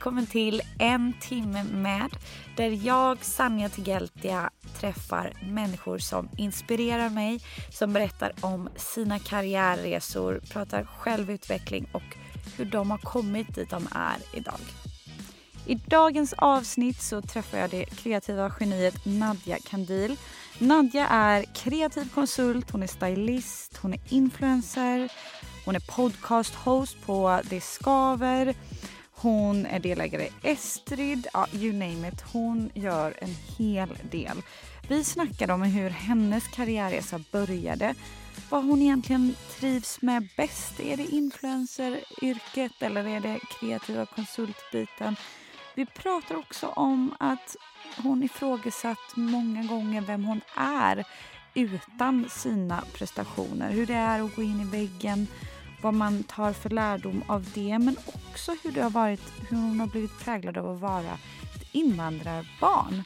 Välkommen till En timme med där jag, Sanja Tigeltia, träffar människor som inspirerar mig, som berättar om sina karriärresor, pratar självutveckling och hur de har kommit dit de är idag. I dagens avsnitt så träffar jag det kreativa geniet Nadja Kandil. Nadja är kreativ konsult, hon är stylist, hon är influencer, hon är podcast-host på Det Skaver. Hon är delägare i Estrid, ja, you name it. Hon gör en hel del. Vi snackade om hur hennes karriärresa började. Vad hon egentligen trivs med bäst. Är det influenceryrket eller är det kreativa konsultbiten? Vi pratar också om att hon ifrågasatt många gånger vem hon är utan sina prestationer. Hur det är att gå in i väggen vad man tar för lärdom av det men också hur det har varit, hur hon har blivit präglad av att vara ett invandrarbarn.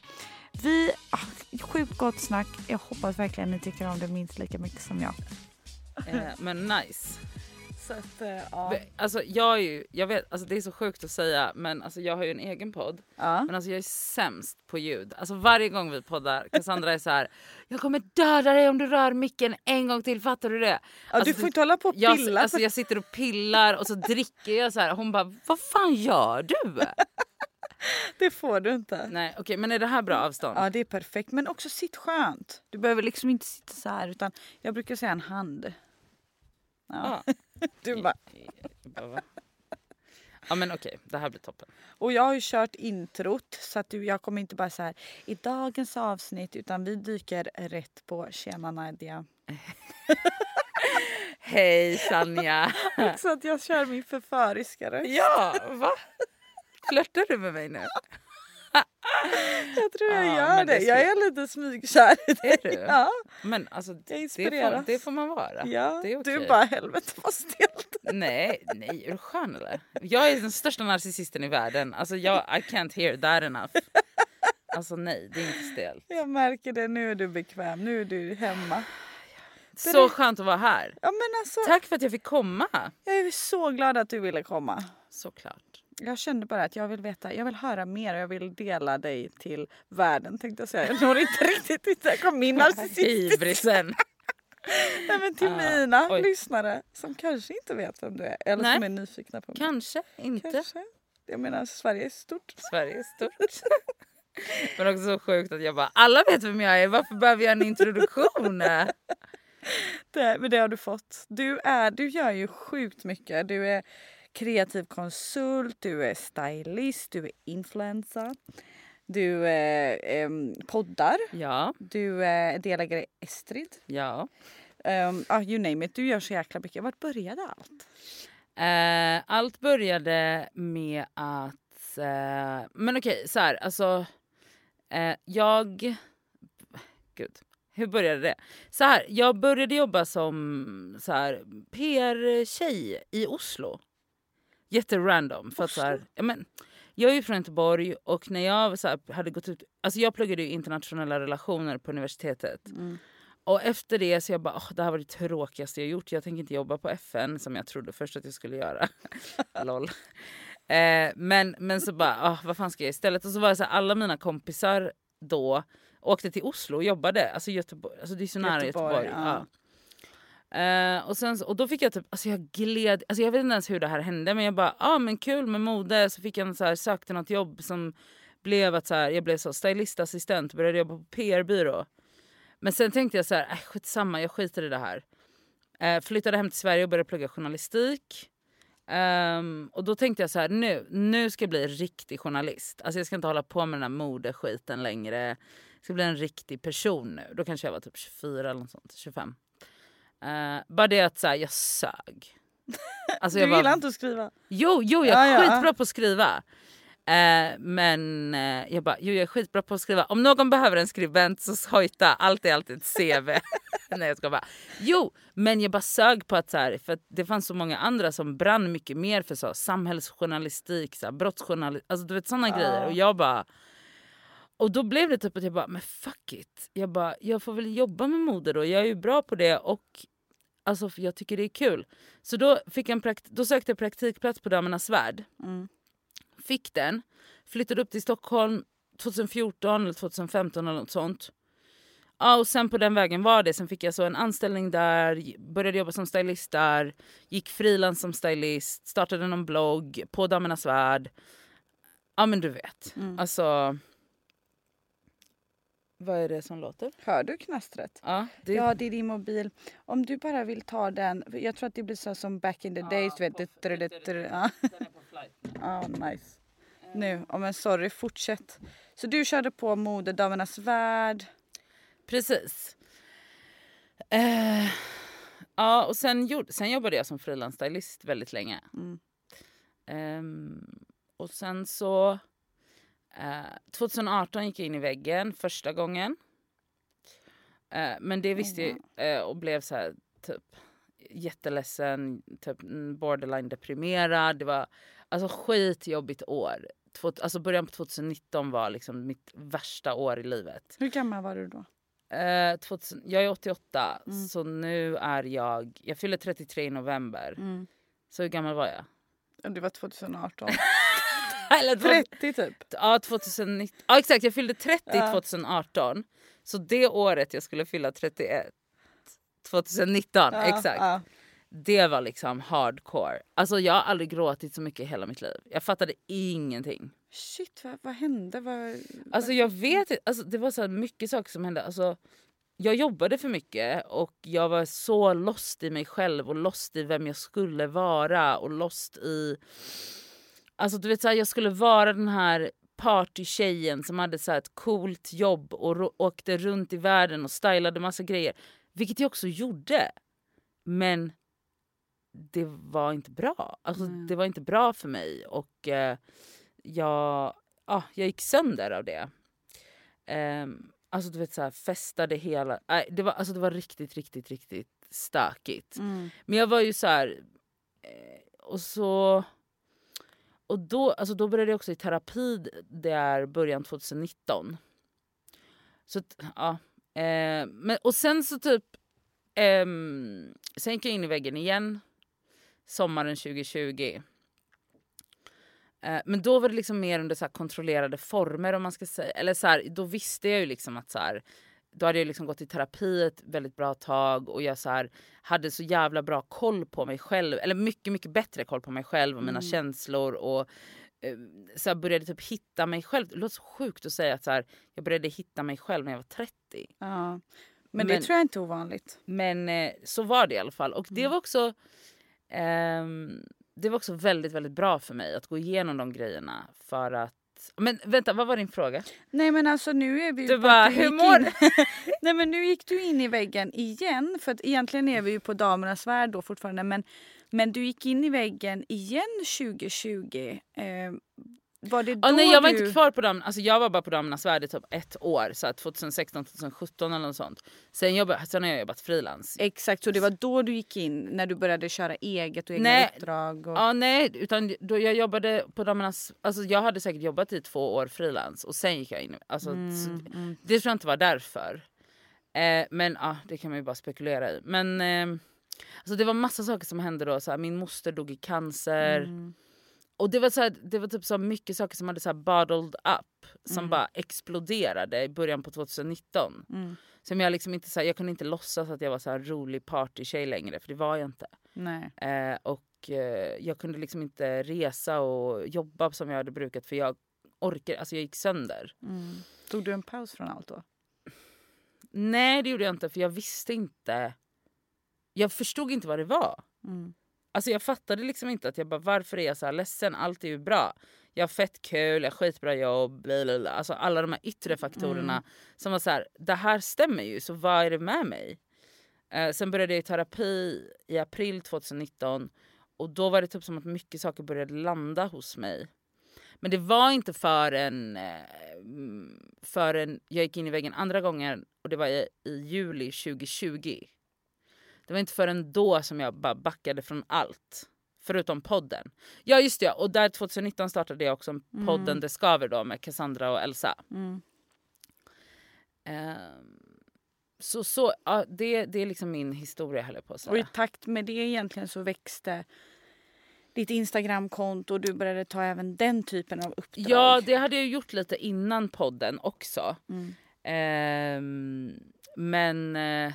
Vi, ah, sjukt gott snack. Jag hoppas verkligen ni tycker om det minst lika mycket som jag. Eh, men nice. Så att, eh, ja. Alltså jag är ju, jag vet, alltså det är så sjukt att säga men alltså jag har ju en egen podd. Ja. Men alltså jag är sämst på ljud. Alltså varje gång vi poddar, Cassandra är så här. Jag kommer döda dig om du rör micken en gång till, fattar du det? Ja, alltså, du får inte hålla på och jag, pilla. alltså jag sitter och pillar och så dricker jag så här. Hon bara, vad fan gör du? det får du inte. Nej okej okay, men är det här bra avstånd? Ja det är perfekt men också sitt skönt. Du behöver liksom inte sitta så här utan jag brukar säga en hand. Ja. Ja. Du bara... Ja men okej, det här blir toppen. Och jag har ju kört introt så att jag kommer inte bara så här i dagens avsnitt utan vi dyker rätt på tjena Nadia. Hej Sanja! så att jag kör min förföriska röst. Ja, va? Flörtar du med mig nu? Jag tror jag Ja, gör det. det Jag ska- är lite smygkär i dig. Är du? Ja, Men alltså jag det får, det får man vara. Ja, det är okej. Du bara helvete vad stelt. Nej, nej, är du skön eller? Jag är den största narcissisten i världen. Alltså jag, I can't hear that enough. Alltså nej, det är inte stelt. Jag märker det. Nu är du bekväm. Nu är du hemma. Så skönt att vara här. Ja alltså, Tack för att jag fick komma. jag är så glad att du ville komma. Såklart. Jag kände bara att jag vill veta, jag vill höra mer och jag vill dela dig till världen tänkte jag säga. Jag når inte riktigt dit. Där kom min narcissist. Ivrisen. Nej men till Ah, mina oj. lyssnare som kanske inte vet vem du är. Eller Nej. som är nyfikna på mig. Kanske inte. Kanske. Jag menar Sverige är stort. Sverige är stort. Men också så sjukt att jag bara, alla vet vem jag är, varför behöver jag en introduktion? Det, men det har du fått. Du, är, du gör ju sjukt mycket. Du är kreativ konsult, du är stylist, du är influencer. Du är em, poddar, Ja, du är delägare i Estrid. ja. Um, ah, you name it, du gör så jäkla mycket. Vart började allt? Eh, allt började med att... Eh, men okej, så här. Alltså, eh, jag... Gud, hur började det? Så här, jag började jobba som PR-tjej i Oslo. Jätterandom. För att, så här, ja, men, jag är ju från Göteborg och när jag så här, hade gått ut... Alltså jag pluggade ju internationella relationer på universitetet. Och efter det så jag bara, "Åh, det här var det tråkigaste jag gjort. Jag tänker inte jobba på FN som jag trodde först att jag skulle göra. Lol. Eh, men, men så bara, "Åh, vad fan ska jag istället? Och så var det så här, alla mina kompisar då åkte till Oslo och jobbade. Alltså Göteborg, alltså det är så nära Göteborg, Göteborg. ja. Ja. Uh, och, sen, och då fick jag typ, alltså jag gled, alltså jag vet inte ens hur det här hände men jag bara, ja ah, men kul med mode. Så fick jag en så här, sökte något jobb som blev att så här, jag blev så stylistassistent, började jobba på PR-byrå. Men sen tänkte jag så här, äh, skitsamma, jag skiter i det här. Uh, flyttade hem till Sverige och började plugga journalistik. Um, och då tänkte jag så här, nu, nu ska jag bli riktig journalist. Alltså jag ska inte hålla på med den här modeskiten längre. Jag ska bli en riktig person nu. Då kanske jag var typ 24 eller något sånt, 25. Uh, bara det att så här, jag sög. Alltså, du jag gillar inte att skriva? Jo, jo jag är ja, skitbra ja. på att skriva. Uh, men uh, jag bara, jo jag är skitbra på att skriva. Om någon behöver en skribent så hojta, allt är alltid ett CV. Nej jag ska bara. Jo, men jag bara sög på att så här, för att det fanns så många andra som brann mycket mer för så, samhällsjournalistik, så här, brottsjournalistik, alltså du vet sådana uh. grejer. Och jag bara och då blev det typ att jag bara, men fuck it. Jag bara, jag får väl jobba med mode då. Jag är ju bra på det och alltså, jag tycker det är kul. Så då, fick en då sökte jag praktikplats på Damernas Värld. Mm. Fick den. Flyttade upp till Stockholm 2014 eller 2015 eller något sånt. Ja, och sen på den vägen var det. Sen fick jag så en anställning där, började jobba som stylist där, gick frilans som stylist, startade någon blogg på Damernas Värld. Ja men du vet. Mm. Alltså vad är det som låter? Hör du knastret? Ja, det... ja, det är din mobil. Om du bara vill ta den. Jag tror att det blir så som back in the days. Ja, vet, det, det, det, det, ja. Ja, nice. Nu, oh, men sorry, fortsätt. Så du körde på mode Damernas Värld. Precis. Uh, ja, och sen, sen jobbade jag som frilansstylist väldigt länge. Mm. Um, och sen så 2018 eh, gick jag in i väggen första gången. Eh, men det visste jag eh, och blev så här, typ jätteledsen, typ borderline deprimerad. Det var alltså skitjobbigt år. Två, alltså början på 2019 var liksom mitt värsta år i livet. Hur gammal var du då? Eh, 2000, jag är 88 mm. så nu är jag, jag fyller 33 i november. Mm. Så hur gammal var jag? Det var 2018. Eller 30 typ? Ja, 2019. Ja exakt, jag fyllde 30 ja. 2018. Så det året jag skulle fylla 31, 2019, ja, exakt. Ja. Det var liksom hardcore. Alltså jag har aldrig gråtit så mycket i hela mitt liv. Jag fattade ingenting. Shit, vad, vad hände? Vad, alltså jag vet alltså, Det var så mycket saker som hände. Alltså, jag jobbade för mycket och jag var så lost i mig själv och lost i vem jag skulle vara och lost i Alltså du vet så här, jag skulle vara den här partytjejen som hade så ett coolt jobb och åkte runt i världen och stylade massa grejer. Vilket jag också gjorde. Men det var inte bra. Alltså, mm. Det var inte bra för mig och eh, jag, ah, jag gick sönder av det. Um, alltså du vet så här, festade hela... Äh, det, var, alltså, det var riktigt, riktigt, riktigt stökigt. Mm. Men jag var ju så här... Eh, och så och då, alltså då började jag också i terapi det är början 2019. Så ja. Eh, men, och sen så typ... Eh, sen gick jag in i väggen igen sommaren 2020. Eh, men då var det liksom mer under så kontrollerade former om man ska säga. Eller så här, då visste jag ju liksom att så här, då hade jag liksom gått i terapi ett väldigt bra tag och jag så här, hade så jävla bra koll på mig själv. Eller mycket, mycket bättre koll på mig själv och mina mm. känslor. Och eh, så här, började typ hitta mig själv. Det låter så sjukt att säga att så här, jag började hitta mig själv när jag var 30. Ja. Men, men det tror jag inte är ovanligt. Men eh, så var det i alla fall. Och det mm. var också... Um, det var också väldigt, väldigt bra för mig att gå igenom de grejerna. För att men vänta, vad var din fråga? Nej men alltså nu är vi Du bara, hur mår? Nej men nu gick du in i väggen igen. För att egentligen är vi ju på damernas värld då fortfarande. Men, men du gick in i väggen igen 2020. Eh, var det då nej jag var du... inte kvar på damen, alltså jag var bara på Damernas Värld i typ ett år, så 2016, 2017 eller något sånt. Sen, jobbade, sen har jag jobbat frilans. Exakt, så det var då du gick in när du började köra eget och egna nej, uppdrag? Och... Ja, nej, utan då jag jobbade på Damernas, alltså jag hade säkert jobbat i två år frilans och sen gick jag in. Alltså, mm, så, mm. Det tror jag inte var därför. Eh, men ja, det kan man ju bara spekulera i. Men eh, alltså, det var massa saker som hände då. Så här, min moster dog i cancer. Mm och det var, så här, det var typ så mycket saker som hade så bottled up som mm. bara exploderade i början på 2019. Mm. Som jag liksom inte så här, jag kunde inte låtsas att jag var så här rolig partytjej längre för det var jag inte. Eh, och eh, jag kunde liksom inte resa och jobba som jag hade brukat för jag orkade, alltså jag gick sönder. Mm. Tog du en paus från allt då? Nej det gjorde jag inte för jag visste inte. Jag förstod inte vad det var. Mm. Alltså jag fattade liksom inte att jag bara varför är jag så här ledsen? Allt är ju bra. Jag har fett kul, jag har skitbra jobb, blablabla. Alltså alla de här yttre faktorerna Mm. som var så här, det här stämmer ju så vad är det med mig? Eh, sen började jag i terapi i april 2019 och då var det typ som att mycket saker började landa hos mig. Men det var inte förrän, eh, mm, förrän jag gick in i väggen andra gången och det var i, i juli 2020. Det var inte förrän då som jag bara backade från allt. Förutom podden. Ja just det, och där 2019 startade jag också podden Det skaver då med Cassandra och Elsa. Mm. Ehm, så så ja, det, det är liksom min historia höll jag på att Och i säga. takt med det egentligen så växte ditt Instagramkonto och du började ta även den typen av uppdrag. Ja det hade jag gjort lite innan podden också. Mm. Ehm, men eh,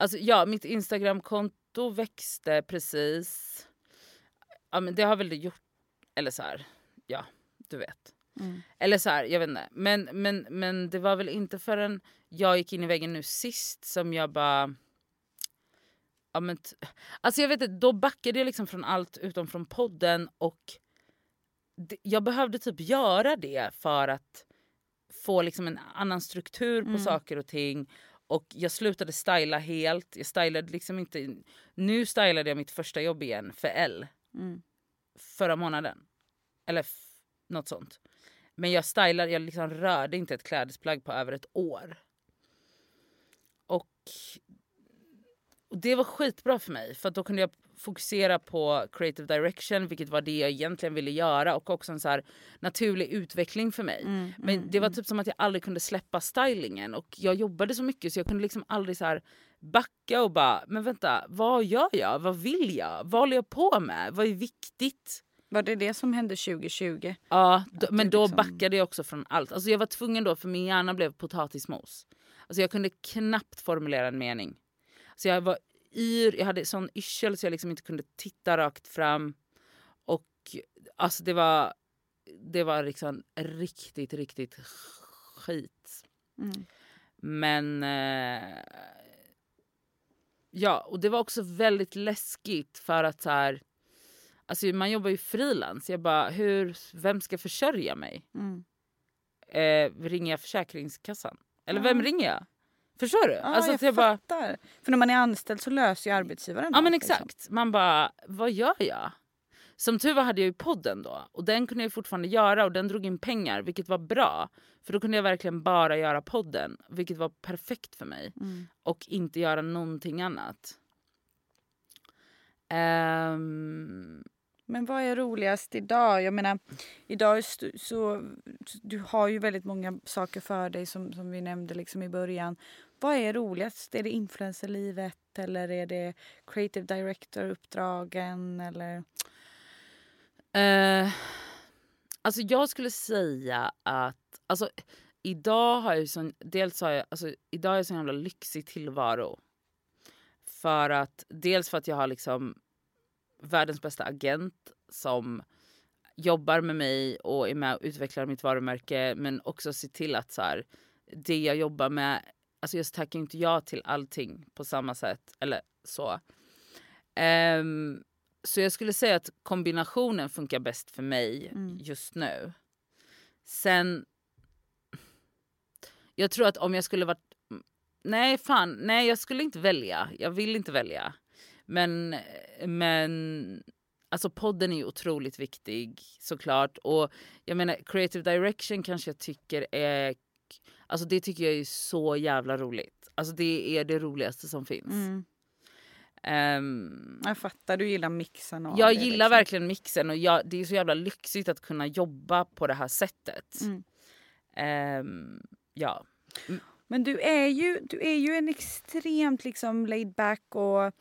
alltså ja mitt Instagramkonto växte precis. Ja men det har väl det gjort, eller så här, ja du vet. Mm. Eller så här, jag vet inte. Men, men, men det var väl inte förrän jag gick in i väggen nu sist som jag bara... Ja, men alltså jag vet inte, då backade jag liksom från allt utom från podden och jag behövde typ göra det för att få liksom en annan struktur på saker och ting. Och jag slutade styla helt. Jag stylade liksom inte... Nu stylade jag mitt första jobb igen för L Mm. förra månaden. Eller något sånt. Men jag stylade, jag liksom rörde inte ett klädesplagg på över ett år. Och, och det var skitbra för mig för då kunde jag fokusera på creative direction vilket var det jag egentligen ville göra och också en så här naturlig utveckling för mig. Mm, Men det var typ som att jag aldrig kunde släppa stylingen och jag jobbade så mycket så jag kunde liksom aldrig så här backa och bara men vänta vad gör jag? Vad vill jag? Vad håller jag på med? Vad är viktigt? Var det det som hände 2020? Ja, då, men då liksom- backade jag också från allt. Alltså jag var tvungen då för min hjärna blev potatismos. Alltså jag kunde knappt formulera en mening. Så jag var yr, jag hade sån yrsel så jag liksom inte kunde titta rakt fram. Och alltså det var, det var liksom riktigt, riktigt skit. Mm. Men eh, ja, och det var också väldigt läskigt för att så här, alltså man jobbar ju frilans. Jag bara, hur, vem ska försörja mig? Mm. Eh, ringer jag Försäkringskassan? Eller Ja. vem ringer jag? Förstår du? Ja, alltså jag, jag bara, fattar. För när man är anställd så löser ju arbetsgivaren ja men allt, liksom. exakt. Man bara, vad gör jag? Som tur var hade jag ju podden då och den kunde jag fortfarande göra och den drog in pengar vilket var bra. För då kunde jag verkligen bara göra podden vilket var perfekt för mig. Mm. och inte göra någonting annat. Ehm, Men vad är roligast idag? Jag menar, idag stu- så... Du har ju väldigt många saker för dig som, som vi nämnde liksom i början. Vad är roligast? Är det influencerlivet eller är det creative director-uppdragen? Eller... eh, alltså jag skulle säga att alltså, idag har jag sån, dels har jag, alltså, idag har jag sån jävla lyxig tillvaro. För att, dels för att jag har liksom världens bästa agent som jobbar med mig och är med och utvecklar mitt varumärke men också ser till att så här, det jag jobbar med, alltså jag tackar inte ja till allting på samma sätt eller så. Ehm, så jag skulle säga att kombinationen funkar bäst för mig Mm. just nu. Sen, jag tror att om jag skulle varit, nej fan, nej jag skulle inte välja, jag vill inte välja. Men, men alltså podden är ju otroligt viktig såklart. Och jag menar creative direction kanske jag tycker är, alltså det tycker jag är så jävla roligt. Alltså det är det roligaste som finns. Mm. Ehm, Jag fattar, du gillar mixen och jag det, gillar liksom. verkligen mixen och jag, det är så jävla lyxigt att kunna jobba på det här sättet. Mm. Ehm, ja. Men du är ju, du är ju en extremt liksom laid back och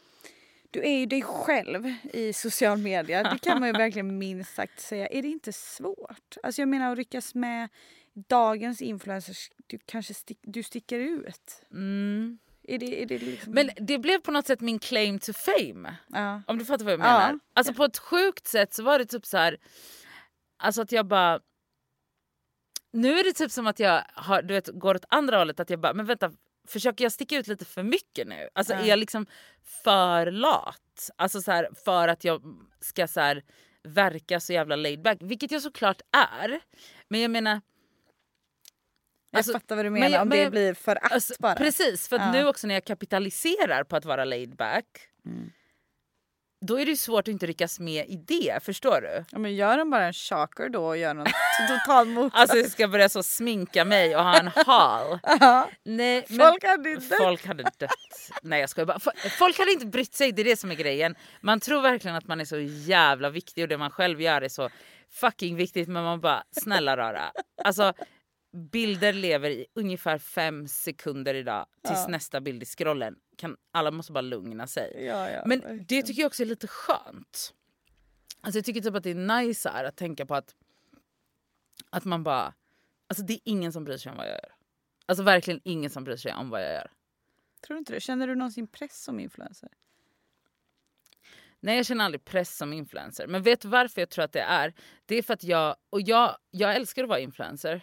du är ju dig själv i social media. Det kan man ju verkligen minst sagt säga. Är det inte svårt? Alltså jag menar att lyckas med dagens influencers, du kanske stick, du sticker ut. Mm. Är det, är det liksom... Men det blev på något sätt min claim to fame. ja. Om du fattar vad jag Ja. menar. Alltså på ett sjukt sätt så var det typ så här. Alltså att jag bara... nu är det typ som att jag har, du vet, går åt andra hållet. Att jag bara, men vänta, försöker jag sticka ut lite för mycket nu? Alltså Ja. är jag liksom för lat? Alltså så här, för att jag ska så här, verka så jävla laid back. Vilket jag såklart är. Men jag menar... Jag Alltså, fattar vad du men menar jag- om men det jag- blir förakt Alltså, bara. Precis, för att Ja. nu också när jag kapitaliserar på att vara laid back Mm. då är det svårt att inte ryckas med i det, förstår du? Ja, men gör de bara en choker då och gör någon total motsats. Alltså jag ska börja så sminka mig och ha en hal. Ja, Nej, men Folk hade inte... folk hade dött. Nej jag skojar bara. Fo- Folk hade inte brytt sig, det är det som är grejen. Man tror verkligen att man är så jävla viktig och det man själv gör är så fucking viktigt men man bara snälla rara. Alltså bilder lever i ungefär fem sekunder idag tills Ja. nästa bild i scrollen. Kan, alla måste bara lugna sig. Ja, ja, Men verkligen. det tycker jag också är lite skönt. Alltså jag tycker typ att det är nice att tänka på att, att man bara... Alltså det är ingen som bryr sig om vad jag gör. Alltså verkligen ingen som bryr sig om vad jag gör. Tror du inte det? Känner du någonsin press som influencer? Nej jag känner aldrig press som influencer. Men vet du varför jag tror att det är? Det är för att jag, och jag, jag älskar att vara influencer.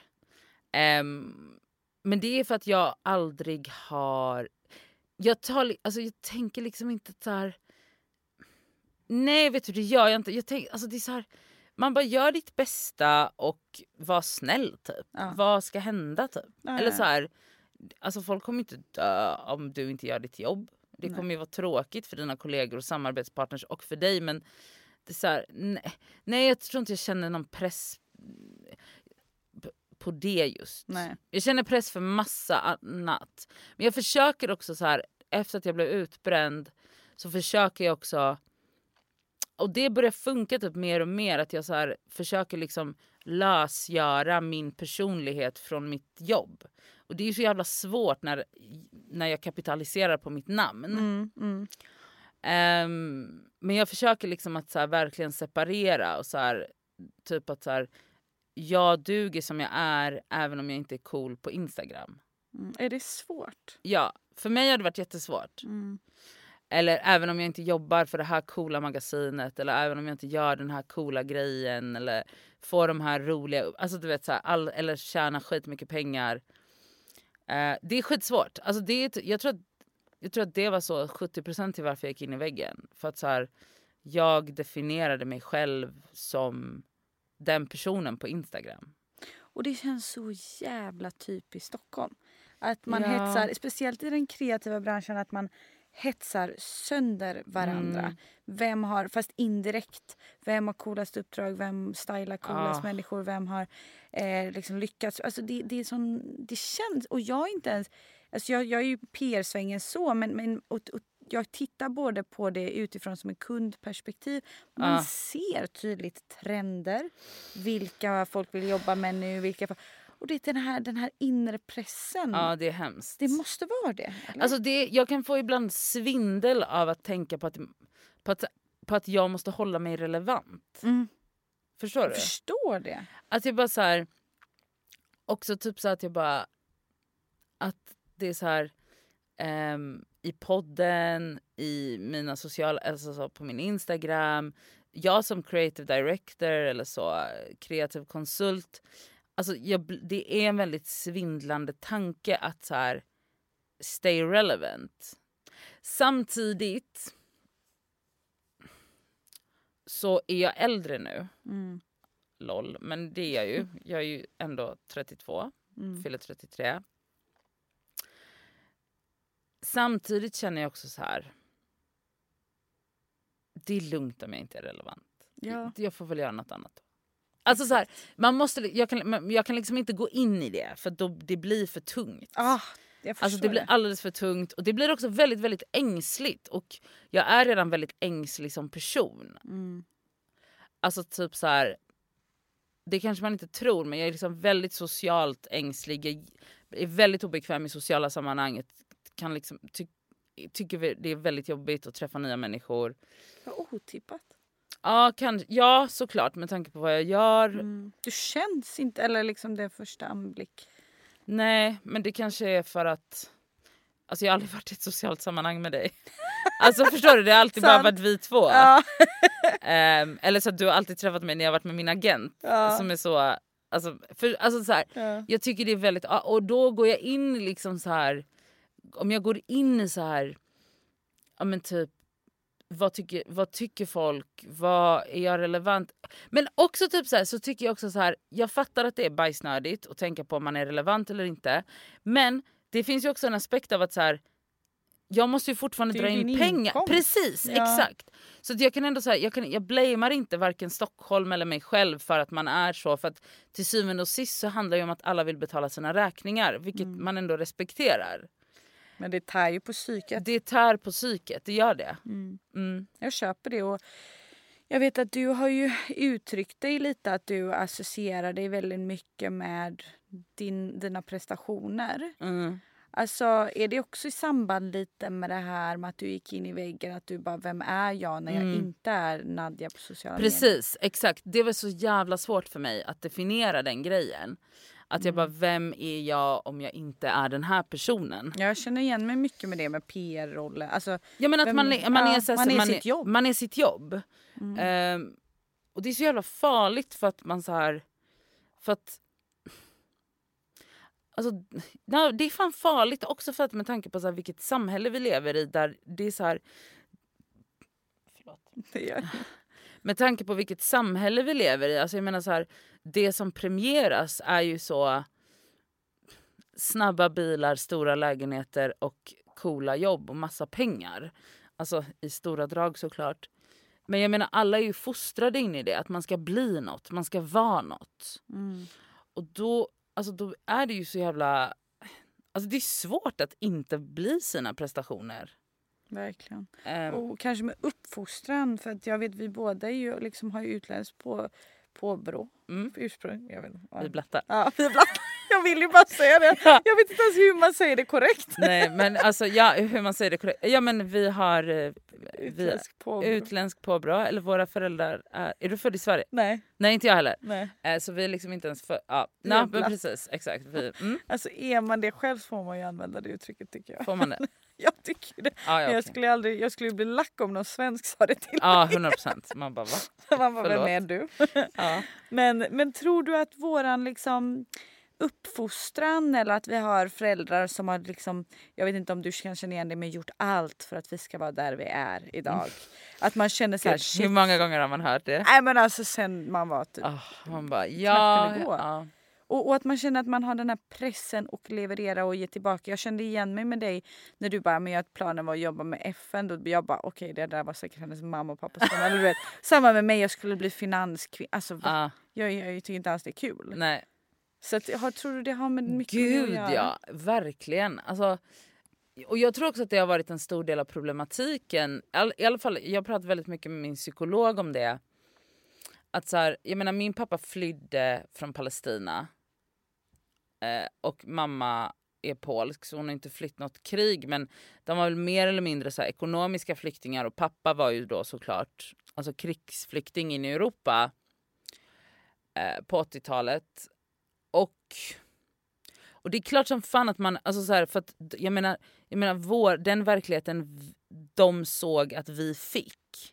Ehm, men det är för att jag aldrig har... Jag, tar, alltså jag tänker liksom inte så här... Nej vet du det gör jag inte. Jag tänker, alltså det är så här, man bara gör ditt bästa och var snäll typ. Ja. Vad ska hända typ? Ja, Eller så här, alltså folk kommer inte dö om du inte gör ditt jobb. Det Nej. kommer ju vara tråkigt för dina kollegor och samarbetspartners och för dig men det är så här, nej, nej jag tror inte jag känner någon press på det just. Nej. Jag känner press för massa annat. Men jag försöker också så här efter att jag blev utbränd så försöker jag också och det börjar funka typ mer och mer att jag så här försöker liksom lösgöra min personlighet från mitt jobb. Och det är så jävla svårt när, när jag kapitaliserar på mitt namn. Mm, mm. Ehm, men jag försöker liksom att så här, verkligen separera och så här, typ att så här, jag duger som jag är även om jag inte är cool på Instagram. Mm. Är det svårt? Ja, för mig har det varit jättesvårt. Mm. Eller även om jag inte jobbar för det här coola magasinet eller även om jag inte gör den här coola grejen eller får de här roliga, alltså du vet så här, all, eller tjäna skitmycket pengar. Eh, det är skitsvårt. Alltså det är, jag, tror att, jag tror att det var så 70% till varför jag gick in i väggen. För att så här, jag definierade mig själv som den personen på Instagram. Och det känns så jävla typiskt Stockholm. Att man Ja. hetsar, speciellt i den kreativa branschen, att man hetsar sönder varandra. Mm. Vem har, fast indirekt, vem har coolast uppdrag, vem stylar coolast Ah. människor, vem har eh, liksom lyckats. Alltså det, det, är sån, det känns, och jag är inte ens, alltså jag, jag är ju PR-svängen så, men, men och, och jag tittar både på det utifrån som en kundperspektiv. Man Ah. ser tydligt trender, vilka folk vill jobba med nu, vilka och det är den här, den här inre pressen. Ja, det är hemskt. Det måste vara det. eller? Alltså det, jag kan få ibland svindel av att tänka på att, på att, på att jag måste hålla mig relevant. mm. Förstår Jag du? förstår det. Att jag bara så här, också typ så att jag bara, att det är så här ehm, i podden, i mina sociala, alltså så på min Instagram, jag som creative director eller så, kreativ konsult. Alltså jag, det är en väldigt svindlande tanke att så här stay relevant. Samtidigt så är jag äldre nu. Mm. LOL, men det är jag ju. Jag är ju ändå 32, Mm. fyller 33. Samtidigt känner jag också så här. Det är lugnt om jag inte är relevant. Ja. Jag får väl göra något annat. Alltså så här, man måste, jag, kan, jag kan liksom inte gå in i det för då, det blir för tungt. Ah, Alltså det blir alldeles för tungt och det blir också väldigt väldigt ängsligt och jag är redan väldigt ängslig som person. Mm. Alltså typ så här. Det kanske man inte tror men jag är liksom väldigt socialt ängslig. Jag är väldigt obekväm i sociala sammanhang. Kan liksom, ty, tycker det är väldigt jobbigt att träffa nya människor. Vad otippat. Ja, kan, ja såklart med tanke på vad jag gör. Mm. Du känns inte, eller liksom det första anblick. Nej men det kanske är för att Alltså jag har aldrig varit i ett socialt sammanhang med dig. Alltså förstår du? Det har alltid bara varit vi två. Ja. Ehm, eller så att du har alltid träffat mig när jag har varit med min agent. Ja. Som är så Alltså, för, alltså så här, Ja. jag tycker det är väldigt... Och då går jag in liksom så här... Om jag går in i så här... Ja men typ... Vad tycker, vad tycker folk? Vad är jag relevant? Men också typ så här, så tycker jag också så här. Jag fattar att det är bajsnödigt att tänka på om man är relevant eller inte. Men det finns ju också en aspekt av att så här. Jag måste ju fortfarande dra in pengar. inkomst. Precis, Ja. exakt. Så jag kan ändå säga, jag, kan, jag blamear inte varken Stockholm eller mig själv för att man är så. För att till syvende och sist så handlar det om att alla vill betala sina räkningar. Vilket Mm. man ändå respekterar. Men det tär ju på psyket. Det tär på psyket, det gör det. Mm. Mm. Jag köper det. Och jag vet att du har ju uttryckt dig lite att du associerar dig väldigt mycket med din, dina prestationer. Mm. Alltså är det också i samband lite med det här med att du gick in i väggen att du bara vem är jag när jag Mm. inte är Nadja på sociala medier? Precis, exakt. Det var så jävla svårt för mig att definiera den grejen. Att jag bara, vem är jag om jag inte är den här personen? Jag känner igen mig mycket med det med PR-roller. Alltså, Ja men att Vem- man, är- man, ja, är, så här, man är man sitt jobb. Man är sitt jobb. Mm. Ehm, och det är så jävla farligt för att man så här... För att... Alltså, det är fan farligt också för att med tanke på så här, vilket samhälle vi lever i där det är så här... Förlåt. det gör- Med tanke på vilket samhälle vi lever i. Alltså jag menar så här, det som premieras är ju så snabba bilar, stora lägenheter och coola jobb och massa pengar. Alltså i stora drag såklart. Men jag menar alla är ju fostrade in i det, att man ska bli något, man ska vara något. Mm. Och då, alltså då är det ju så jävla... Alltså det är svårt att inte bli sina prestationer. Verkligen. Ehm, Och kanske med uppfostran för att jag vet vi båda är ju, liksom, har ju utländskt på, påbrå. Mm. Ursprung. Jag vet inte. vi blattar. Ja, vi blattar. Jag vill ju bara säga det. Jag vet inte ens hur man säger det korrekt. Nej men alltså ja, hur man säger det korrekt. Ja men vi har eh, vi, Utländsk påbrå. utländsk påbrå, eller våra föräldrar är... Är du född i Sverige? Nej, Nej inte jag heller. nej. Eh, så vi är liksom inte ens för... Ja, nej, men precis exakt. Vi, mm, Alltså är man det själv så får man ju använda det uttrycket tycker jag. får man det? Jag tycker det. Ja, ja, jag okej. skulle aldrig, jag skulle bli lack om någon svensk sa det till ja 100 procent. Man bara va? Man bara, vem förlåt. är du? Ja. Men, men tror du att våran liksom uppfostran eller att vi har föräldrar som har liksom, jag vet inte om du kan känna igen det, men gjort allt för att vi ska vara där vi är idag. Att man känner så här, Gud, hur många gånger har man hört det? Nej men alltså sen man var typ. Ah, man bara ja. gå. ja. Och, och att man känner att man har den här pressen och leverera och ge tillbaka. Jag kände igen mig med dig när du bara, men jag planen var att jobba med FN. Då jag bara, okej det där var säkert hennes mamma och pappa som vet. Samma med mig, jag skulle bli finanskvinna. Alltså? Ah, jag, jag, jag tycker inte alls det är kul. nej. Så att, har, tror du det har med mycket det att Gud göra? ja, verkligen. Alltså, och jag tror också att det har varit en stor del av problematiken. All, I alla fall, jag pratat väldigt mycket med min psykolog om det. Att så här, jag menar, min pappa flydde från Palestina. Eh, och mamma är polsk så hon har inte flytt något krig. Men de var väl mer eller mindre så här, ekonomiska flyktingar. Och pappa var ju då såklart alltså krigsflykting in i Europa. Eh, på 80-talet. Och det är klart som fan att man, alltså så här, för att jag menar, jag menar vår, den verkligheten de såg att vi fick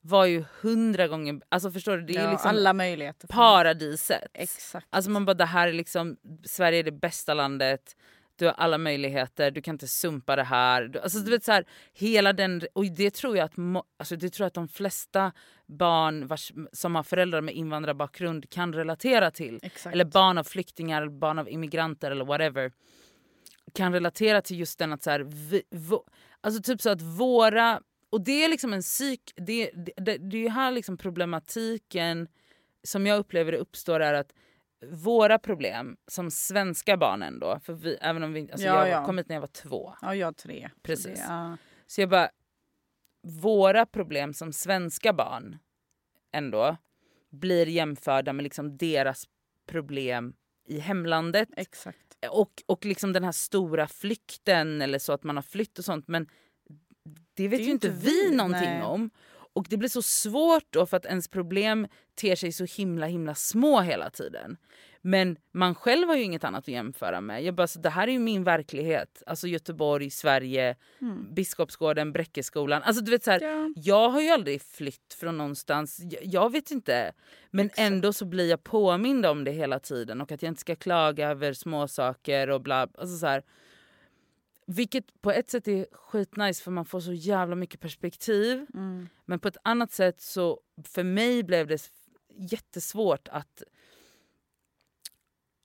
var ju hundra gånger, alltså förstår du? Det är ja, liksom alla möjligheter. paradiset. Exakt. Alltså man bara det här är liksom, Sverige är det bästa landet, du har alla möjligheter, du kan inte sumpa det här. Alltså du vet så här, hela den, och det tror jag att, alltså det tror jag att de flesta barn vars, som har föräldrar med invandrarbakgrund kan relatera till. Exakt. Eller barn av flyktingar, barn av immigranter eller whatever. Kan relatera till just den att så här, vi, vå- alltså typ så att våra, och det är liksom en psyk, det, det, det, det är ju här liksom problematiken som jag upplever det uppstår är att våra problem som svenska barn ändå, för vi, även om vi, alltså Ja, jag ja. kom hit när jag var två. Ja, jag tre. Så Precis. Det, ja. Så jag bara, våra problem som svenska barn ändå blir jämförda med liksom deras problem i hemlandet. Exakt. Och, och liksom den här stora flykten eller så att man har flytt och sånt. Men det vet är ju inte vi vi, någonting nej. om. Och det blir så svårt då för att ens problem ter sig så himla himla små hela tiden. Men man själv har ju inget annat att jämföra med. Jag bara, så det här är ju min verklighet. Alltså Göteborg, Sverige, mm. Biskopsgården, Bräckeskolan. Alltså du vet så här, ja. Jag har ju aldrig flytt från någonstans. Jag, jag vet inte. Men Exakt. ändå så blir jag påmind om det hela tiden och att jag inte ska klaga över småsaker och bla. Alltså så här, vilket på ett sätt är skitnice för man får så jävla mycket perspektiv. Mm. Men på ett annat sätt så för mig blev det jättesvårt att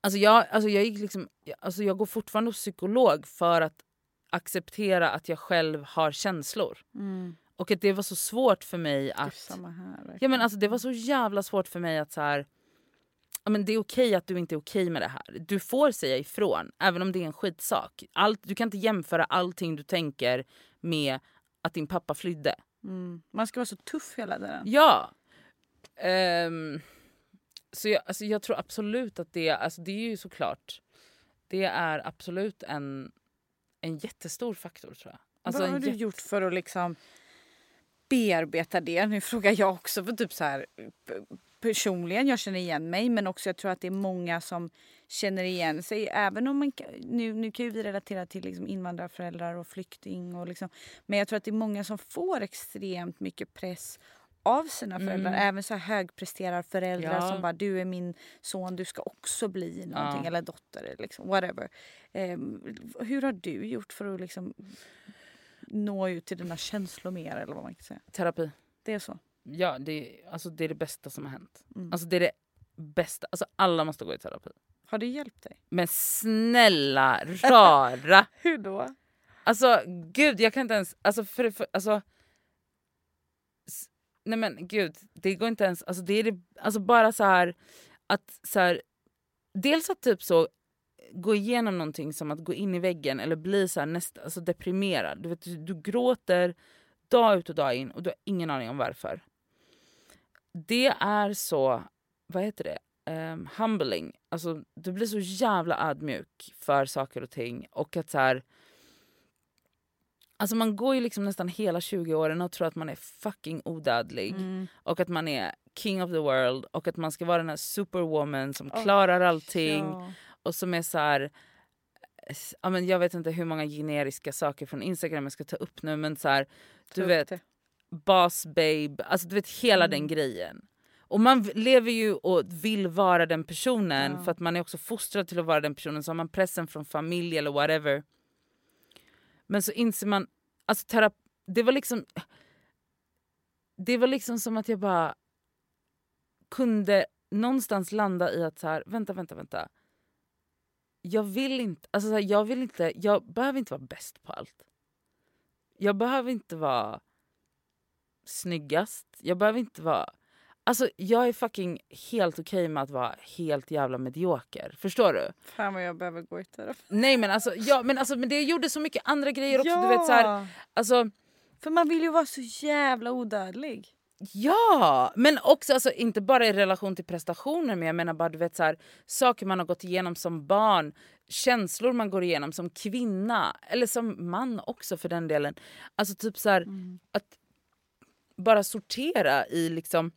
Alltså jag, alltså jag, gick liksom, alltså jag går fortfarande hos psykolog för att acceptera att jag själv har känslor. Mm. Och att det var så svårt för mig att... Det, här, ja, men alltså det var så jävla svårt för mig att så här, men det är okej att du inte är okej med det här. Du får säga ifrån, även om det är en skitsak. Allt, du kan inte jämföra allting du tänker med att din pappa flydde. Mm. Man ska vara så tuff hela tiden. Ja. Um, så jag, alltså jag tror absolut att det, alltså det är ju såklart, det är absolut en, en jättestor faktor tror jag. Alltså Vad har du jätt... gjort för att liksom bearbeta det? Nu frågar jag också för typ så här personligen, jag känner igen mig men också jag tror att det är många som känner igen sig. Även om man, nu, nu kan ju vi relatera till liksom invandrarföräldrar och flykting och liksom, men jag tror att det är många som får extremt mycket press av sina föräldrar. Mm. Även så här högpresterarföräldrar ja. som bara du är min son, du ska också bli någonting. Ja. Eller dotter, liksom, whatever. Um, hur har du gjort för att liksom nå ut till dina känslor mer? Eller vad man kan säga? Terapi. Det är så? Ja, det, alltså, det är det bästa som har hänt. Mm. Alltså, det är det bästa. Alltså, alla måste gå i terapi. Har det hjälpt dig? Men snälla rara! hur då? Alltså gud, jag kan inte ens... Alltså, för, för, alltså, nej men gud, det går inte ens... Alltså, det är det, alltså bara så här att så här, dels att typ så gå igenom någonting som att gå in i väggen eller bli så här näst, alltså deprimerad. Du, vet, du, du gråter dag ut och dag in och du har ingen aning om varför. Det är så, vad heter det, um, humbling. Alltså, du blir så jävla ödmjuk för saker och ting. Och att så här, Alltså man går ju liksom nästan hela 20 åren och tror att man är fucking odödlig. Mm. Och att man är king of the world och att man ska vara den här superwoman som oh, klarar allting. Ja. Och som är så här, ja, men jag vet inte hur många generiska saker från Instagram jag ska ta upp nu men så här, du vet det. Boss babe, alltså du vet hela mm. den grejen. Och man lever ju och vill vara den personen ja. för att man är också fostrad till att vara den personen. Så har man pressen från familj eller whatever. Men så inser man, alltså terapi, det var liksom... Det var liksom som att jag bara kunde någonstans landa i att så här, vänta, vänta, vänta. Jag vill inte, alltså så här, jag vill inte, jag behöver inte vara bäst på allt. Jag behöver inte vara snyggast. Jag behöver inte vara Alltså jag är fucking helt okej okay med att vara helt jävla medioker. Förstår du? Fan vad jag behöver gå i terapi. Nej men alltså, ja, men alltså men det gjorde så mycket andra grejer också. Ja. Du vet, så här, alltså, För man vill ju vara så jävla odödlig. Ja, men också alltså, inte bara i relation till prestationer men jag menar bara du vet så här, saker man har gått igenom som barn, känslor man går igenom som kvinna eller som man också för den delen. Alltså typ så här, mm. att bara sortera i liksom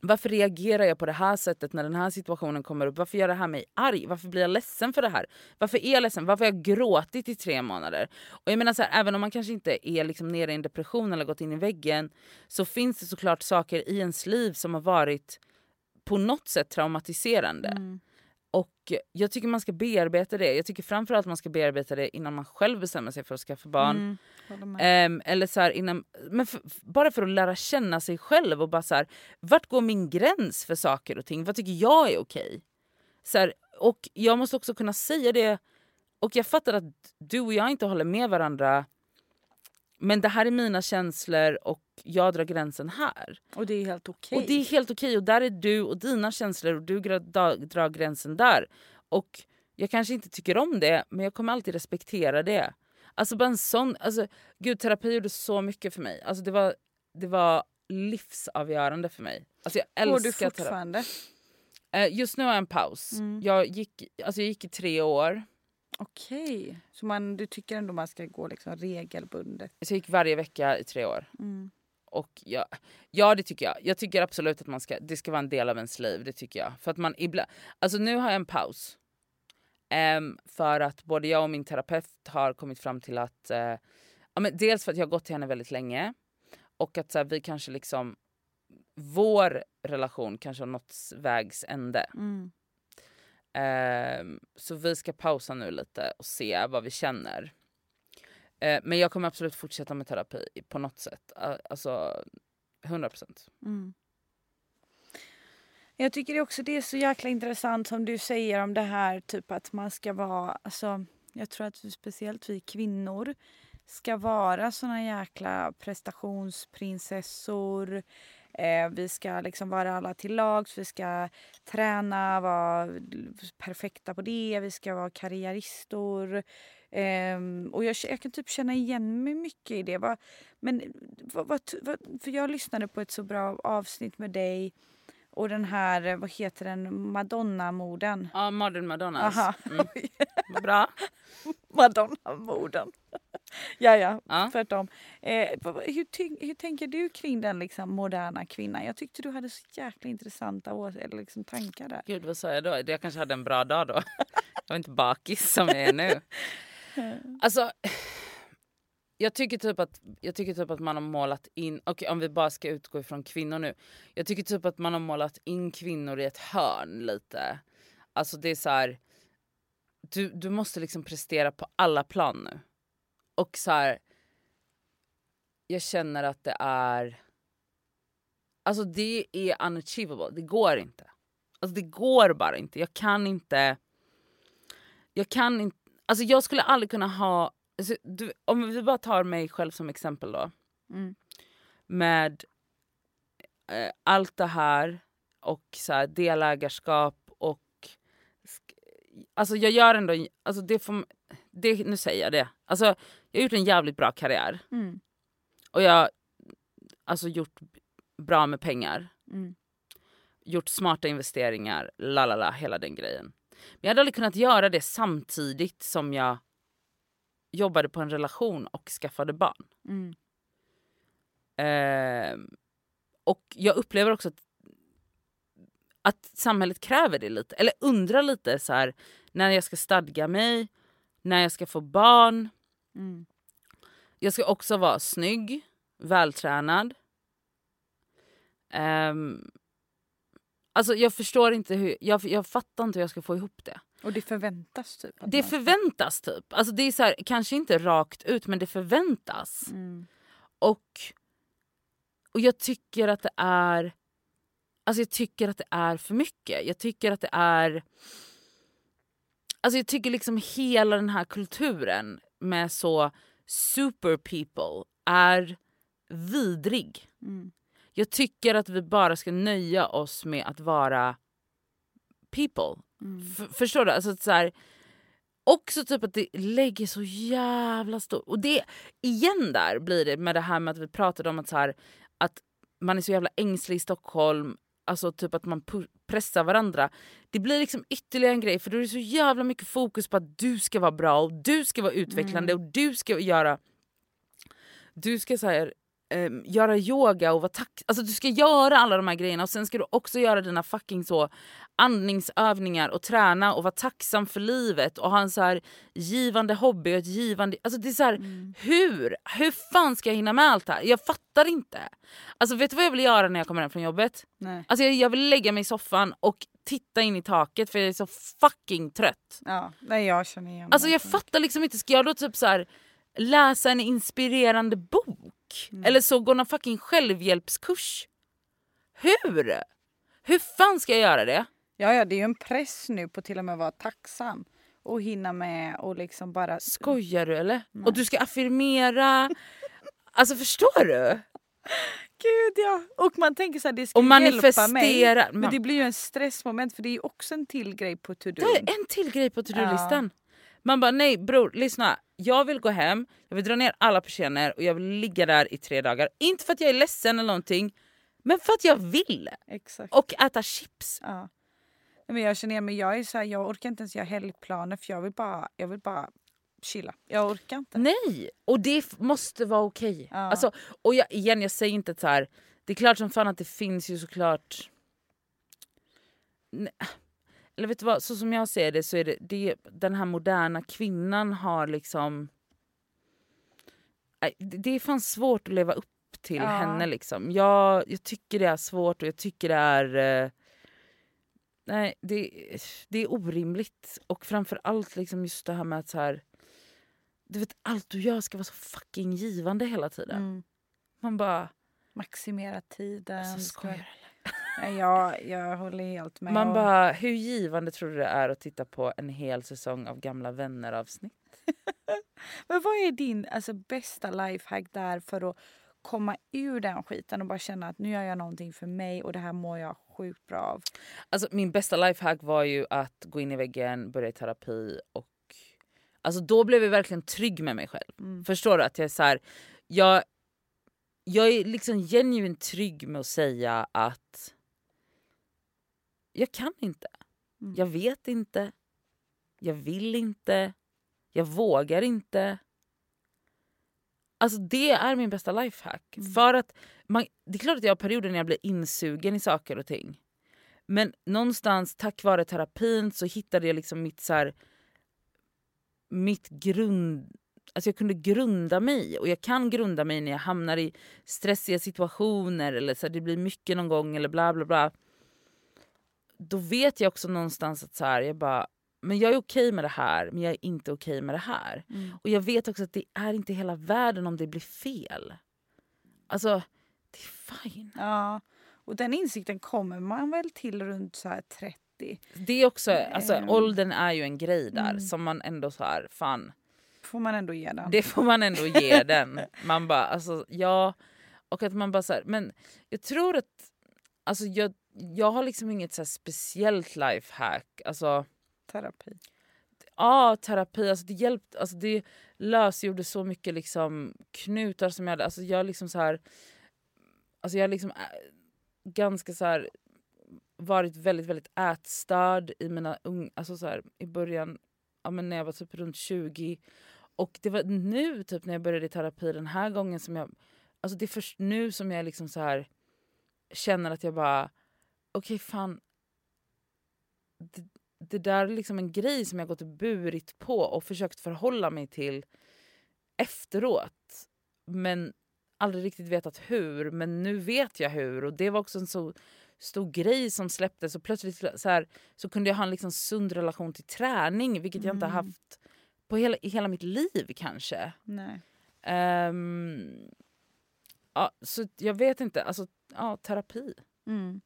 varför reagerar jag på det här sättet när den här situationen kommer upp? Varför gör det här mig arg? Varför blir jag ledsen för det här? Varför är jag ledsen? Varför har jag gråtit i tre månader? Och jag menar så här, Även om man kanske inte är liksom nere i en depression eller gått in i väggen så finns det såklart saker i ens liv som har varit på något sätt traumatiserande. Mm. Och jag tycker man ska bearbeta det. Jag tycker framförallt man ska bearbeta det innan man själv bestämmer sig för att skaffa barn. Mm, um, eller så innan, men för, bara för att lära känna sig själv och bara så här, vart går min gräns för saker och ting? Vad tycker jag är okej? Så och jag måste också kunna säga det. Och jag fattar att du och jag inte håller med varandra men det här är mina känslor och jag drar gränsen här. Och det är helt okej. Okay. Och det är helt okej okay. och där är du och dina känslor och du drar gränsen där. Och jag kanske inte tycker om det men jag kommer alltid respektera det. Alltså bara en sån, alltså gud terapi gjorde så mycket för mig. Alltså det var, det var livsavgörande för mig. Alltså jag älskar Går du fortfarande? Terapi. Eh, just nu har jag en paus. Mm. Jag, gick, alltså jag gick i tre år. Okej, så man, du tycker ändå man ska gå liksom regelbundet? Så jag gick varje vecka i tre år. Mm. och jag, ja det tycker jag. Jag tycker absolut att man ska, det ska vara en del av ens liv. Det tycker jag. För att man ibland, alltså nu har jag en paus. Um, för att både jag och min terapeut har kommit fram till att, uh, ja, men dels för att jag har gått till henne väldigt länge och att så här, vi kanske liksom, vår relation kanske har nått vägs ände. Mm. Um, så vi ska pausa nu lite och se vad vi känner. Uh, men jag kommer absolut fortsätta med terapi på något sätt. Uh, alltså 100 procent. Mm. Jag tycker också det är så jäkla intressant som du säger om det här typ att man ska vara, alltså jag tror att vi, speciellt vi kvinnor ska vara såna jäkla prestationsprinsessor. Eh, vi ska liksom vara alla till lags, vi ska träna, vara perfekta på det, vi ska vara karriäristor. Eh, och jag, jag, kan typ känna igen mig mycket i det. Va, men, va, va, för jag lyssnade på ett så bra avsnitt med dig och den här, vad heter den, Madonna-moden. Ja, Modern Madonnas. Aha. Mm. Bra. Madonna-moden. ja, ja, ja, tvärtom. Eh, hur, hur tänker du kring den liksom, moderna kvinnan? Jag tyckte du hade så jäkla intressanta eller liksom, tankar där. Gud, vad sa jag då? Jag kanske hade en bra dag då. jag var inte bakis som jag är nu. Alltså, jag tycker typ att, jag tycker typ att man har målat in, okay, om vi bara ska utgå ifrån kvinnor nu. Jag tycker typ att man har målat in kvinnor i ett hörn lite. Alltså det är så här, du, du måste liksom prestera på alla plan nu. Och så här, jag känner att det är, alltså det är unachievable, det går inte. Alltså det går bara inte, jag kan inte, jag kan inte, alltså jag skulle aldrig kunna ha Alltså, du, om vi bara tar mig själv som exempel då. Mm. Med eh, allt det här och så här, delägarskap och... Alltså jag gör ändå... Alltså det får, det, nu säger jag det. Alltså, jag har gjort en jävligt bra karriär. Mm. Och jag har alltså, gjort bra med pengar. Mm. Gjort smarta investeringar, la la la, hela den grejen. Men jag hade aldrig kunnat göra det samtidigt som jag jobbade på en relation och skaffade barn. Mm. Eh, och jag upplever också att, att samhället kräver det lite. Eller undrar lite så här, när jag ska stadga mig, när jag ska få barn. Mm. Jag ska också vara snygg, vältränad. Um, alltså jag förstår inte hur, jag, jag fattar inte hur jag ska få ihop det. Och det förväntas typ? Det förväntas typ. Alltså det är så här, kanske inte rakt ut men det förväntas. Mm. Och, och jag tycker att det är Alltså jag tycker att det är för mycket. Jag tycker att det är... Alltså jag tycker liksom hela den här kulturen med så super people är vidrig. Mm. Jag tycker att vi bara ska nöja oss med att vara people. Mm. Förstår du? Alltså, så här, också typ att det lägger så jävla stort... Och det, igen där blir det med det här med att vi pratade om att, så här, att man är så jävla ängslig i Stockholm, alltså typ att man pressar varandra. Det blir liksom ytterligare en grej för då är det så jävla mycket fokus på att du ska vara bra och du ska vara utvecklande mm. och du ska göra... Du ska så här, eh, göra yoga och vara tack... Alltså du ska göra alla de här grejerna och sen ska du också göra dina fucking så andningsövningar och träna och vara tacksam för livet och ha en så här givande hobby och ett givande... Alltså det är så här, mm. hur? Hur fan ska jag hinna med allt det här? Jag fattar inte. Alltså vet du vad jag vill göra när jag kommer hem från jobbet? Nej. Alltså jag, jag vill lägga mig i soffan och titta in i taket för jag är så fucking trött. Ja, nej jag känner igen Alltså jag fattar liksom inte, ska jag då typ så här läsa en inspirerande bok? Mm. Eller så gå någon fucking självhjälpskurs? Hur? Hur fan ska jag göra det? Ja, ja, det är ju en press nu på till och med att vara tacksam och hinna med och liksom bara... Skojar du eller? Nej. Och du ska affirmera. alltså förstår du? Gud ja! Och man tänker så här, det ska och manifestera. Mig, men det blir ju en stressmoment för det är också en till grej på to-do. Det är en till grej på to-do-listan. Ja. Man bara nej bror lyssna, jag vill gå hem, jag vill dra ner alla persienner och jag vill ligga där i tre dagar. Inte för att jag är ledsen eller någonting, men för att jag vill. Exakt. Och äta chips. Ja. Men jag känner igen mig, jag är så här, jag orkar inte ens göra helgplaner för jag vill bara, jag vill bara chilla. Jag orkar inte. Nej! Och det måste vara okej. Ja. Alltså, och jag, igen, jag säger inte att så här, det är klart som fan att det finns ju såklart... Nej. Eller vet du vad, så som jag ser det så är det, det den här moderna kvinnan har liksom... Det är fan svårt att leva upp till Ja. henne liksom. Jag, jag tycker det är svårt och jag tycker det är... eh, nej, det, det är orimligt. Och framför allt liksom just det här med att så här... Du vet, allt du gör ska vara så fucking givande hela tiden. Mm. Man bara... Maximera tiden. Alltså, skojar Nej, jag, håller helt med. Man bara, hur givande tror du det är att titta på en hel säsong av Gamla vänner-avsnitt? Men vad är din alltså, bästa lifehack där för att komma ur den skiten och bara känna att nu gör jag någonting för mig och det här mår jag sjukt bra av. Alltså, min bästa lifehack var ju att gå in i väggen, börja i terapi och... Alltså, då blev jag verkligen trygg med mig själv. Mm. Förstår du? Att jag är så här, jag, jag är liksom genuint trygg med att säga att jag kan inte. Mm. Jag vet inte. Jag vill inte. Jag vågar inte. Alltså det är min bästa lifehack. Mm. För att man, det är klart att jag har perioder när jag blir insugen i saker och ting. Men någonstans tack vare terapin så hittade jag liksom mitt så här, mitt grund... Alltså jag kunde grunda mig och jag kan grunda mig när jag hamnar i stressiga situationer eller så här, det blir mycket någon gång eller bla bla bla. Då vet jag också någonstans att så här, jag bara, men jag är okej med det här men jag är inte okej med det här. Mm. Och jag vet också att det är inte hela världen om det blir fel. Alltså, det är fine. Ja, och den insikten kommer man väl till runt så här 30. Det är också, alltså Ehm. åldern är ju en grej där Mm. som man ändå så här, fan. Får man ändå ge den. Det får man ändå ge den. Man bara, alltså ja. Och att man bara så här, men jag tror att, alltså jag, jag har liksom inget så speciellt lifehack. Alltså, Terapi. ja terapi, alltså det hjälpte, alltså det lösgjorde så mycket liksom knutar som jag hade. Alltså jag liksom så här, alltså jag har liksom ganska så här varit väldigt väldigt ätstörd i mina ung, alltså så här, i början, ja, men när jag var typ runt 20. Och det var nu typ när jag började i terapi den här gången som jag, alltså det är först nu som jag liksom så här känner att jag bara, okej fan, det, det där är liksom en grej som jag gått och burit på och försökt förhålla mig till efteråt. Men aldrig riktigt vetat hur. Men nu vet jag hur. Och det var också en så stor grej som släpptes. Och plötsligt så, här, så kunde jag ha en liksom sund relation till träning. Vilket jag inte har Mm. haft på hela, i hela mitt liv kanske. Nej. Ehm, ja, så jag vet inte. Alltså, ja, terapi. Mm.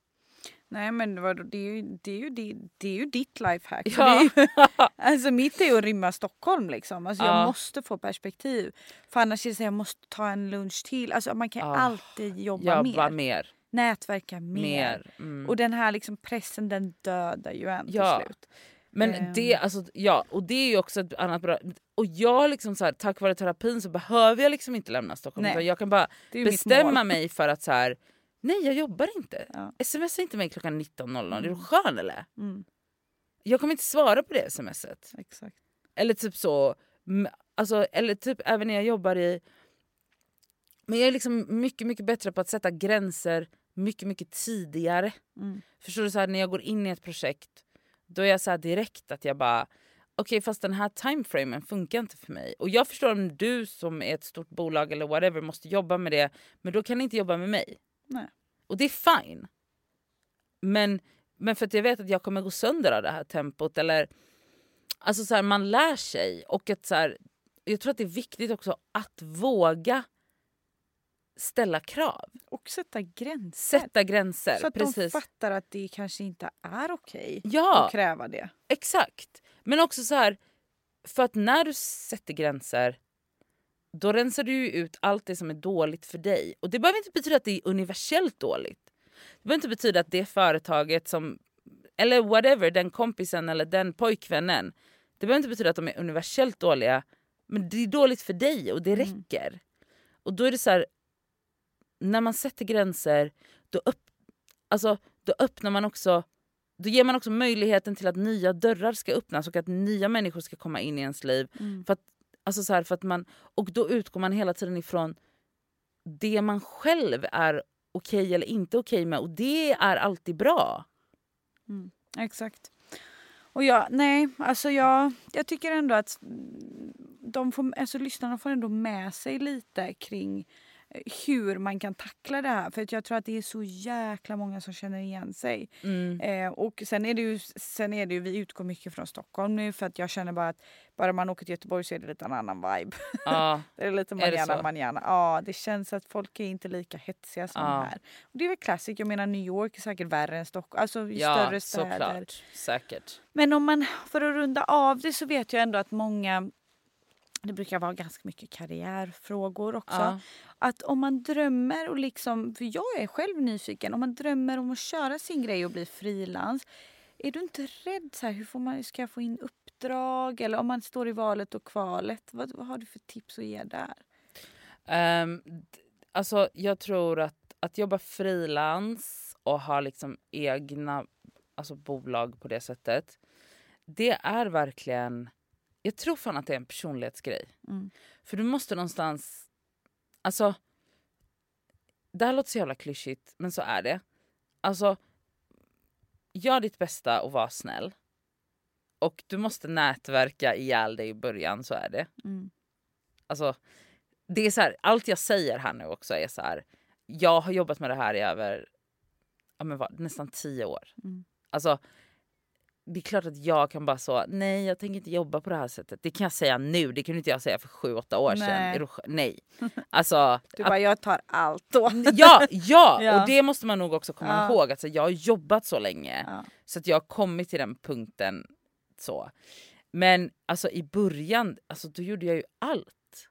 Nej men det är ju, det är ju, det, det är ju ditt lifehack. Ja. Ju, alltså mitt är ju att rymma Stockholm liksom. Alltså Ja. jag måste få perspektiv. För annars är det så här, jag måste ta en lunch till. Alltså man kan Ja. alltid jobba Jobba mer. mer. Nätverka mer. mer. Mm. Och den här liksom pressen den dödar ju en Ja. till slut. Men Ehm. det, alltså, ja, och det är ju också ett annat bra... Och jag liksom så här, tack vare terapin så behöver jag liksom inte lämna Stockholm. Nej, jag kan bara bestämma mig för att så här, nej jag jobbar inte. Ja. Smsa inte mig klockan 19.00, är du Mm. skön eller? Mm, Jag kommer inte svara på det smset. exakt. Eller typ så, alltså, eller typ även när jag jobbar i... Men jag är liksom mycket, mycket bättre på att sätta gränser mycket, mycket tidigare. Mm. Förstår du, så här, när jag går in i ett projekt då är jag så här direkt att jag bara okej fast den här timeframen funkar inte för mig. Och jag förstår om du som är ett stort bolag eller whatever måste jobba med det men då kan ni inte jobba med mig. Nej. Och det är fine. Men, men för att jag vet att jag kommer gå sönder av det här tempot eller alltså så här, man lär sig och att så här, jag tror att det är viktigt också att våga ställa krav. Och sätta gränser. Sätta gränser. så att precis. de fattar att det kanske inte är okej Ja. att kräva det. Exakt. Men också så här, för att när du sätter gränser då rensar du ut allt det som är dåligt för dig. Och det behöver inte betyda att det är universellt dåligt. Det behöver inte betyda att det företaget som, eller whatever, den kompisen eller den pojkvännen. Det behöver inte betyda att de är universellt dåliga. Men det är dåligt för dig och det Mm. räcker. Och då är det så här, när man sätter gränser då, upp, alltså, då öppnar man också då ger man också möjligheten till att nya dörrar ska öppnas och att nya människor ska komma in i ens liv. Mm. För att Alltså så här, för att man, och då utgår man hela tiden ifrån det man själv är okej okay eller inte okej okay med och det är alltid bra. Mm, Exakt. Och jag, nej, alltså jag, jag tycker ändå att de får, alltså lyssnarna får ändå med sig lite kring eh, hur man kan tackla det här. För att jag tror att det är så jäkla många som känner igen sig. Eh, och sen är, det ju, sen är det ju, vi utgår mycket från Stockholm nu för att jag känner bara att bara man åker till Göteborg så är det lite en annan vibe. Ja. det är lite det manjana så? manjana. Ja, det känns att folk är inte lika hetsiga som Ja. här. Och det är väl classic. Jag menar New York är säkert värre än Stockholm. Alltså Ja, större städer. såklart. Säkert. Men om man, för att runda av det så vet jag ändå att många det brukar vara ganska mycket karriärfrågor också. Ja. Att om man drömmer och liksom, för jag är själv nyfiken, om man drömmer om att köra sin grej och bli frilans. Är du inte rädd så här, hur får man, ska jag få in uppdrag? Eller om man står i valet och kvalet, vad, vad har du för tips att ge där? Um, alltså jag tror att, att jobba frilans och ha liksom egna alltså bolag på det sättet. Det är verkligen... Jag tror fan att det är en personlighetsgrej. Mm. För du måste någonstans... Alltså... Det här låter så jävla klyschigt, men så är det. Alltså, gör ditt bästa och var snäll. Och du måste nätverka ihjäl dig i början, så är det. Mm. Alltså, det är så här, allt jag säger här nu också är så här. Jag har jobbat med det här i över ja, men vad, nästan tio år. Mm. Alltså, det är klart att jag kan bara så, nej jag tänker inte jobba på det här sättet. Det kan jag säga nu, det kunde inte jag säga för sju, åtta år sedan. Nej. Sj- nej. Alltså, Du bara, jag tar allt då. ja, ja, Ja. och det måste man nog också komma Ja. ihåg. Alltså, jag har jobbat så länge Ja. så att jag har kommit till den punkten. så. Men alltså i början, alltså, då gjorde jag ju allt.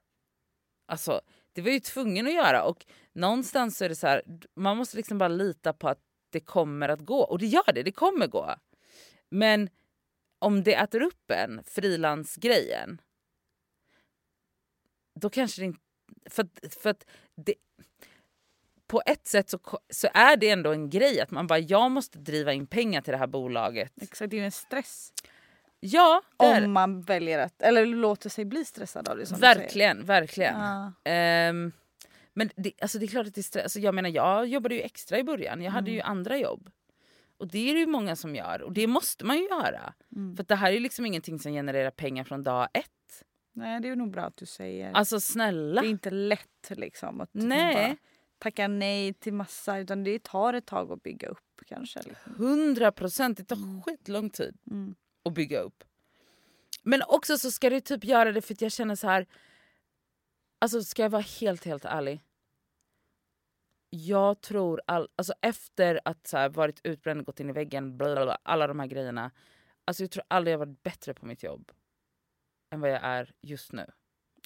Alltså, det var jag ju tvungen att göra och någonstans så är det så här, man måste liksom bara lita på att det kommer att gå. Och det gör det, det kommer gå. Men om det äter upp en, frilansgrejen, då kanske det inte... För, för att det, på ett sätt så, så är det ändå en grej att man bara, jag måste driva in pengar till det här bolaget. Exakt, det är en stress. Ja, Om man väljer att, eller låter sig bli stressad av det som verkligen, verkligen. Ja. Ehm, men det, alltså det är klart att det är stress. Alltså jag menar jag jobbade ju extra i början, jag hade ju andra jobb. Och det är det ju många som gör och det måste man ju göra. För att det här är ju liksom ingenting som genererar pengar från dag ett. Nej, det är nog bra att du säger. Alltså snälla. det är inte lätt liksom att Nej. bara tacka nej till massa utan det tar ett tag att bygga upp kanske. Liksom. 100 procent, det tar skitlång tid Mm. att bygga upp. Men också så ska du typ göra det för att jag känner så här. Alltså ska jag vara helt helt ärlig. Jag tror all, alltså efter att så här, varit utbränd, gått in i väggen, bla bla bla, alla de här grejerna. Alltså jag tror aldrig jag varit bättre på mitt jobb än vad jag är just nu.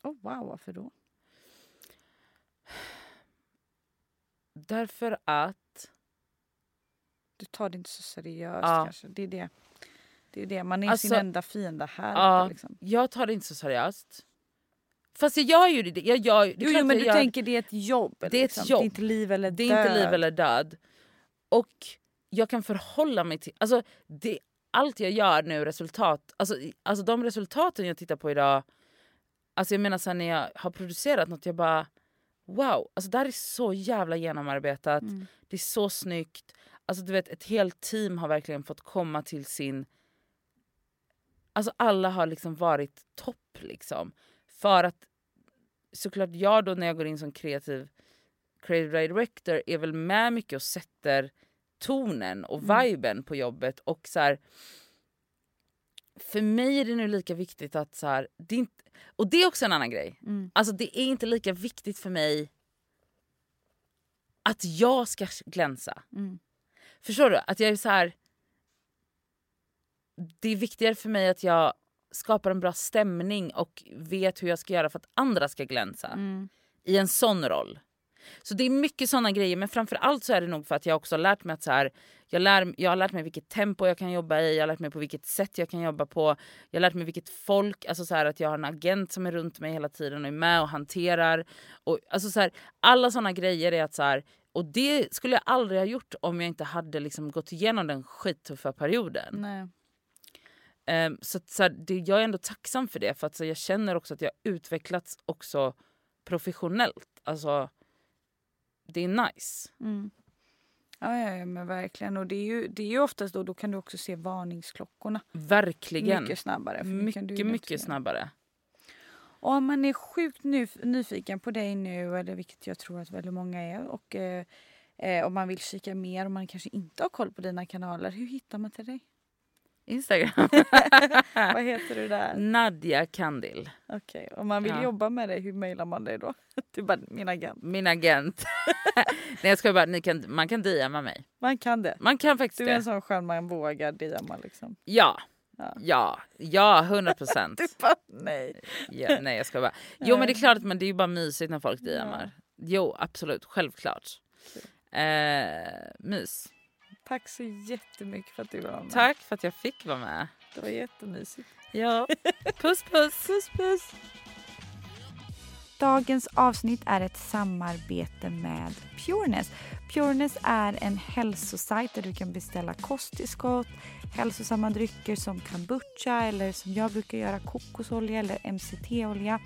Oh, wow, varför då? Därför att Du tar det inte så seriöst Ja. kanske. Det är det. Det är det. Man är Alltså- sin enda fiende här. Ja, Liksom. jag tar det inte så seriöst. Fast jag gör ju det. Jag gör, det är Jo, jo, men du gör- tänker det är ett jobb. är ett liksom. Det jobb. är inte liv eller Det är inte liv död. eller död. Och jag kan förhålla mig till... Alltså, det, allt jag gör nu, resultat... Alltså, alltså de resultaten jag tittar på idag... Alltså jag menar så här, när jag har producerat något, jag bara... Wow, alltså det här är så jävla genomarbetat. Mm. Det är så snyggt. Alltså du vet, ett helt team har verkligen fått komma till sin... Alltså alla har liksom varit topp liksom. För att såklart jag då när jag går in som kreativ creative director är väl med mycket och sätter tonen och viben på jobbet. Och så här, För mig är det nu lika viktigt att... så här, det inte, Och det är också en annan grej. Mm. Alltså det är inte lika viktigt för mig att jag ska glänsa. Mm. Förstår du? Att jag är så här. Det är viktigare för mig att jag skapar en bra stämning och vet hur jag ska göra för att andra ska glänsa. Mm. I en sån roll. Så det är mycket såna grejer men framför allt så är det nog för att jag också har lärt mig att så här, jag, lär, jag har lärt mig vilket tempo jag kan jobba i, jag har lärt mig på vilket sätt jag kan jobba på. Jag har lärt mig vilket folk, alltså så här, att jag har en agent som är runt mig hela tiden och är med och hanterar. Och, alltså så här, alla såna grejer är att så här, och det skulle jag aldrig ha gjort om jag inte hade liksom gått igenom den skittuffa perioden. Nej. Um, så, så här, det, jag är ändå tacksam för det för att så, jag känner också att jag utvecklats också professionellt. Alltså, det är nice. Mm. Ja, ja, ja, men verkligen. Och det är ju, det är ju oftast då, då kan du också se varningsklockorna. Verkligen. Mycket snabbare. Mycket, mycket snabbare. Och om man är sjukt nyfiken på dig nu, eller vilket jag tror att väldigt många är, och eh, eh, om man vill kika mer och man kanske inte har koll på dina kanaler, hur hittar man till dig? Instagram. Vad heter du där? Nadja Kandil. Okej, okay. om man vill ja. jobba med dig, hur mejlar man dig då? Du bara, min agent. Min agent. Nej jag ska bara, ni kan, man kan DMa mig. Man kan det? Man kan faktiskt det. Du är en sån skön man vågar DMa liksom. Ja. Ja, ja, ja 100 procent. du bara nej. Ja, nej jag ska bara. Jo men det är klart att men det är ju bara mysigt när folk DMar. Ja. Jo absolut, självklart. Eh, mys. Tack så jättemycket för att du var med. Tack för att jag fick vara med. Det var jättemysigt. Ja. Puss puss. puss puss. Dagens avsnitt är ett samarbete med Pureness. Pureness är en hälsosajt där du kan beställa kosttillskott, hälsosamma drycker som kombucha eller som jag brukar göra kokosolja eller MCT-olja.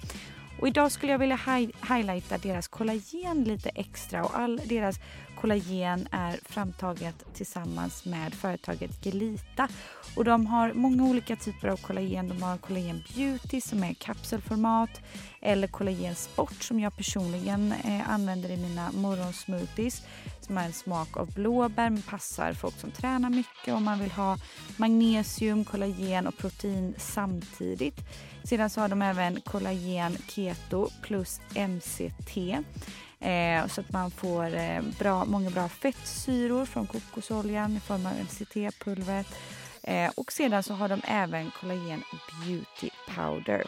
Och idag skulle jag vilja hi highlighta deras kollagen lite extra och all deras kollagen är framtaget tillsammans med företaget Gelita. Och de har många olika typer av kollagen. De har kollagen beauty som är kapselformat eller kollagen sport som jag personligen eh, använder i mina morgonsmoothies som har en smak av blåbär men passar folk som tränar mycket Om man vill ha magnesium, kollagen och protein samtidigt. Sedan så har de även kollagen keto plus MCT Eh, så att man får eh, bra, många bra fettsyror från kokosoljan i form av MCT-pulvret. Eh, och sedan så har de även kollagen beauty powder.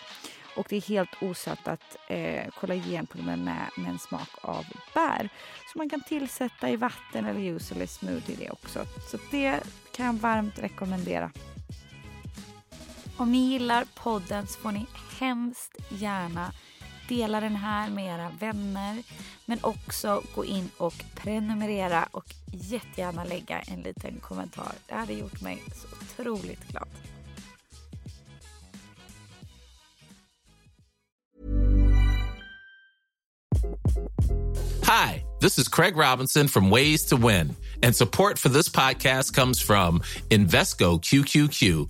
Och det är helt osattat eh, kollagenpulver med, med en smak av bär. Så man kan tillsätta i vatten eller juice eller smoothie det också. Så det kan jag varmt rekommendera. Om ni gillar podden så får ni hemskt gärna dela den här med era vänner men också gå in och prenumerera och jättegärna lägga en liten kommentar. Det hade gjort mig så otroligt glad. Hi, this is Craig Robinson from Ways to Win and support for this podcast comes from Invesco QQQ